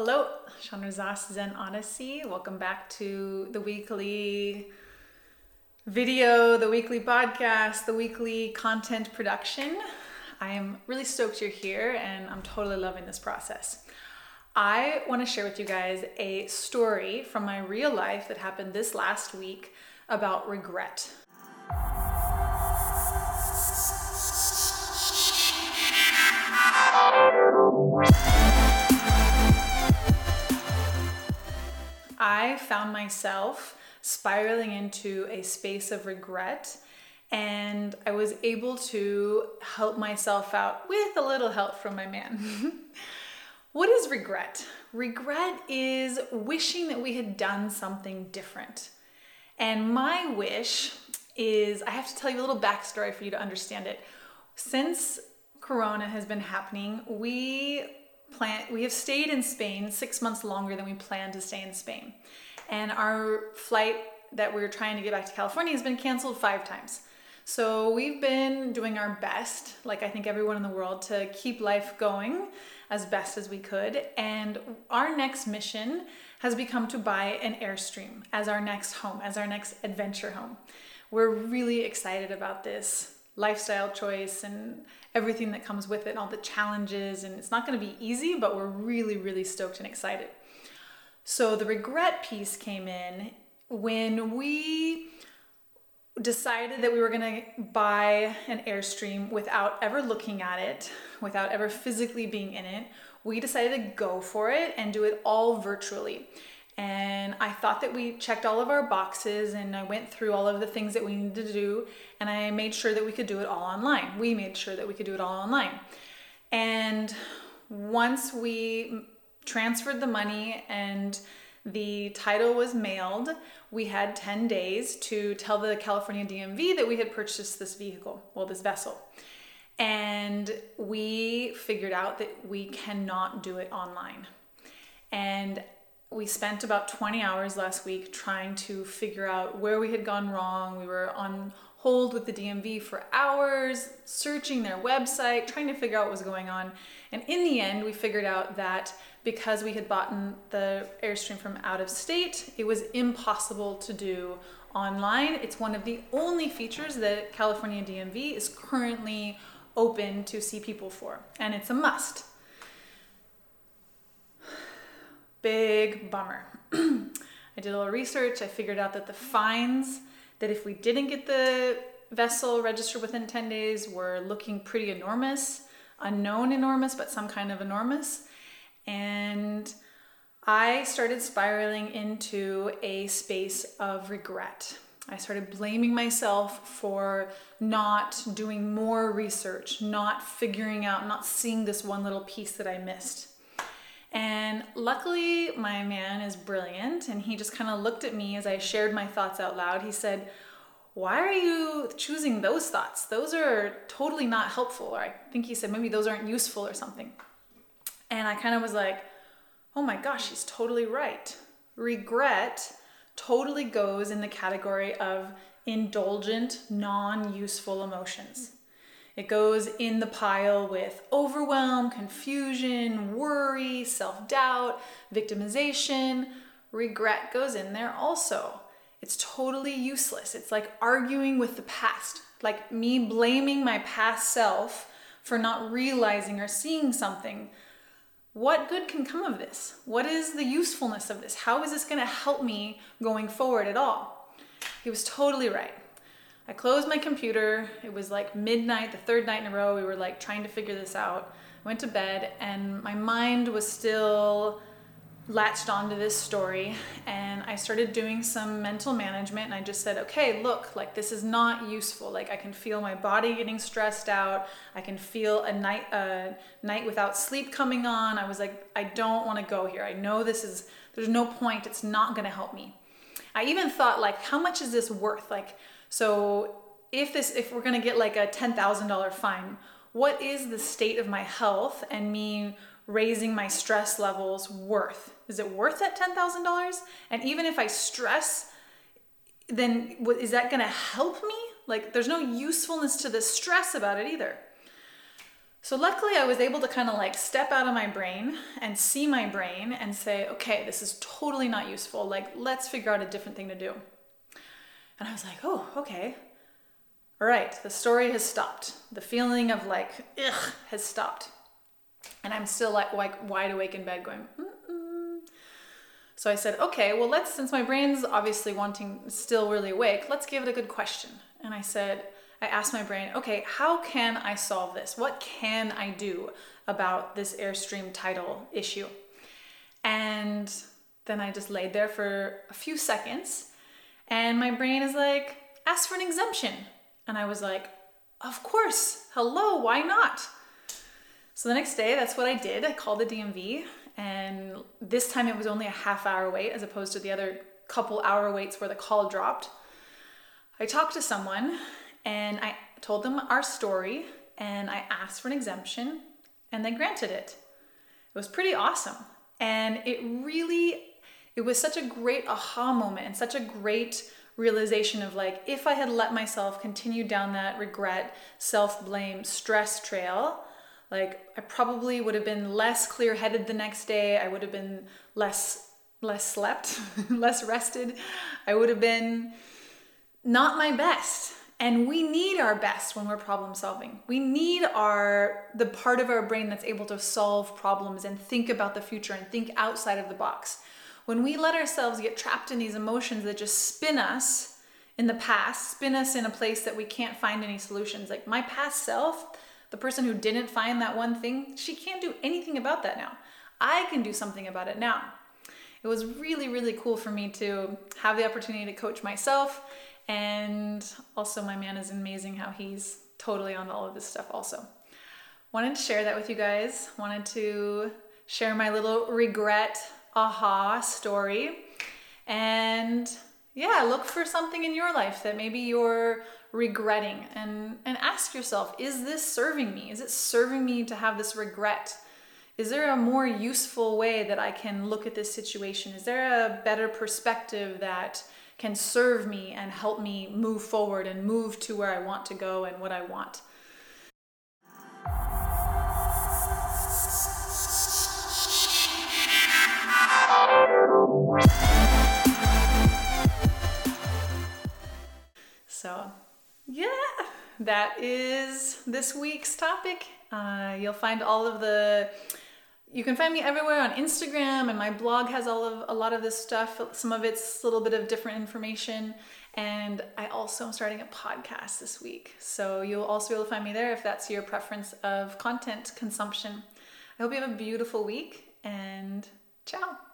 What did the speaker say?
Hello, Shanrazas Zen Odyssey. Welcome back to the weekly video, the weekly podcast, the weekly content production. I am really stoked you're here and I'm totally loving this process. I want to share with you guys a story from my real life that happened this last week about regret. I found myself spiraling into a space of regret and I was able to help myself out with a little help from my man. what is regret? Regret is wishing that we had done something different. And my wish is I have to tell you a little backstory for you to understand it. Since Corona has been happening, we plan we have stayed in Spain six months longer than we planned to stay in Spain. And our flight that we are trying to get back to California has been canceled five times. So we've been doing our best, like I think everyone in the world, to keep life going as best as we could. And our next mission has become to buy an Airstream as our next home, as our next adventure home. We're really excited about this lifestyle choice and everything that comes with it, and all the challenges. And it's not going to be easy, but we're really, really stoked and excited. So the regret piece came in when we decided that we were going to buy an Airstream without ever looking at it, without ever physically being in it. We decided to go for it and do it all virtually. And I thought that we checked all of our boxes and I went through all of the things that we needed to do and I made sure that we could do it all online. We made sure that we could do it all online. And once we transferred the money and the title was mailed, we had 10 days to tell the California DMV that we had purchased this vehicle, well, this vessel. And we figured out that we cannot do it online. And we spent about 20 hours last week trying to figure out where we had gone wrong. We were on hold with the DMV for hours, searching their website, trying to figure out what was going on. And in the end, we figured out that because we had bought the Airstream from out of state, it was impossible to do online. It's one of the only features that California DMV is currently open to see people for, and it's a must big bummer. I did a little research. I figured out that the fines that if we didn't get the vessel registered within 10 days were looking pretty enormous, unknown enormous, but some kind of enormous. And I started spiraling into a space of regret. I started blaming myself for not doing more research, not figuring out, not seeing this one little piece that I missed. And luckily, my man is brilliant, and he just kind of looked at me as I shared my thoughts out loud. He said, Why are you choosing those thoughts? Those are totally not helpful. Or I think he said, Maybe those aren't useful or something. And I kind of was like, Oh my gosh, he's totally right. Regret totally goes in the category of indulgent, non useful emotions. It goes in the pile with overwhelm, confusion, worry, self doubt, victimization. Regret goes in there also. It's totally useless. It's like arguing with the past, like me blaming my past self for not realizing or seeing something. What good can come of this? What is the usefulness of this? How is this going to help me going forward at all? He was totally right. I closed my computer. It was like midnight, the third night in a row. We were like trying to figure this out. Went to bed and my mind was still latched onto this story and I started doing some mental management and I just said, okay, look, like this is not useful. Like I can feel my body getting stressed out. I can feel a night a night without sleep coming on. I was like, I don't want to go here. I know this is there's no point. It's not going to help me. I even thought like how much is this worth? Like so if this if we're going to get like a $10,000 fine, what is the state of my health and me raising my stress levels worth? Is it worth that $10,000? And even if I stress, then is that going to help me? Like there's no usefulness to the stress about it either. So, luckily, I was able to kind of like step out of my brain and see my brain and say, okay, this is totally not useful. Like, let's figure out a different thing to do. And I was like, oh, okay. All right, the story has stopped. The feeling of like, ugh, has stopped. And I'm still like, like wide awake in bed going, Mm-mm. so I said, okay, well, let's, since my brain's obviously wanting, still really awake, let's give it a good question. And I said, I asked my brain, okay, how can I solve this? What can I do about this Airstream title issue? And then I just laid there for a few seconds, and my brain is like, ask for an exemption. And I was like, of course, hello, why not? So the next day, that's what I did. I called the DMV, and this time it was only a half hour wait as opposed to the other couple hour waits where the call dropped. I talked to someone and I told them our story and I asked for an exemption and they granted it. It was pretty awesome. And it really, it was such a great aha moment and such a great realization of like, if I had let myself continue down that regret, self blame, stress trail, like I probably would have been less clear headed the next day. I would have been less less slept, less rested. I would have been not my best. And we need our best when we're problem solving. We need our the part of our brain that's able to solve problems and think about the future and think outside of the box. When we let ourselves get trapped in these emotions that just spin us in the past, spin us in a place that we can't find any solutions. Like my past self, the person who didn't find that one thing, she can't do anything about that now. I can do something about it now. It was really, really cool for me to have the opportunity to coach myself and also, my man is amazing how he's totally on all of this stuff, also. Wanted to share that with you guys. Wanted to share my little regret aha story. And yeah, look for something in your life that maybe you're regretting and, and ask yourself is this serving me? Is it serving me to have this regret? Is there a more useful way that I can look at this situation? Is there a better perspective that can serve me and help me move forward and move to where I want to go and what I want. So, yeah, that is this week's topic. Uh, you'll find all of the you can find me everywhere on Instagram, and my blog has all of a lot of this stuff. Some of it's a little bit of different information. And I also am starting a podcast this week. So you'll also be able to find me there if that's your preference of content consumption. I hope you have a beautiful week and ciao.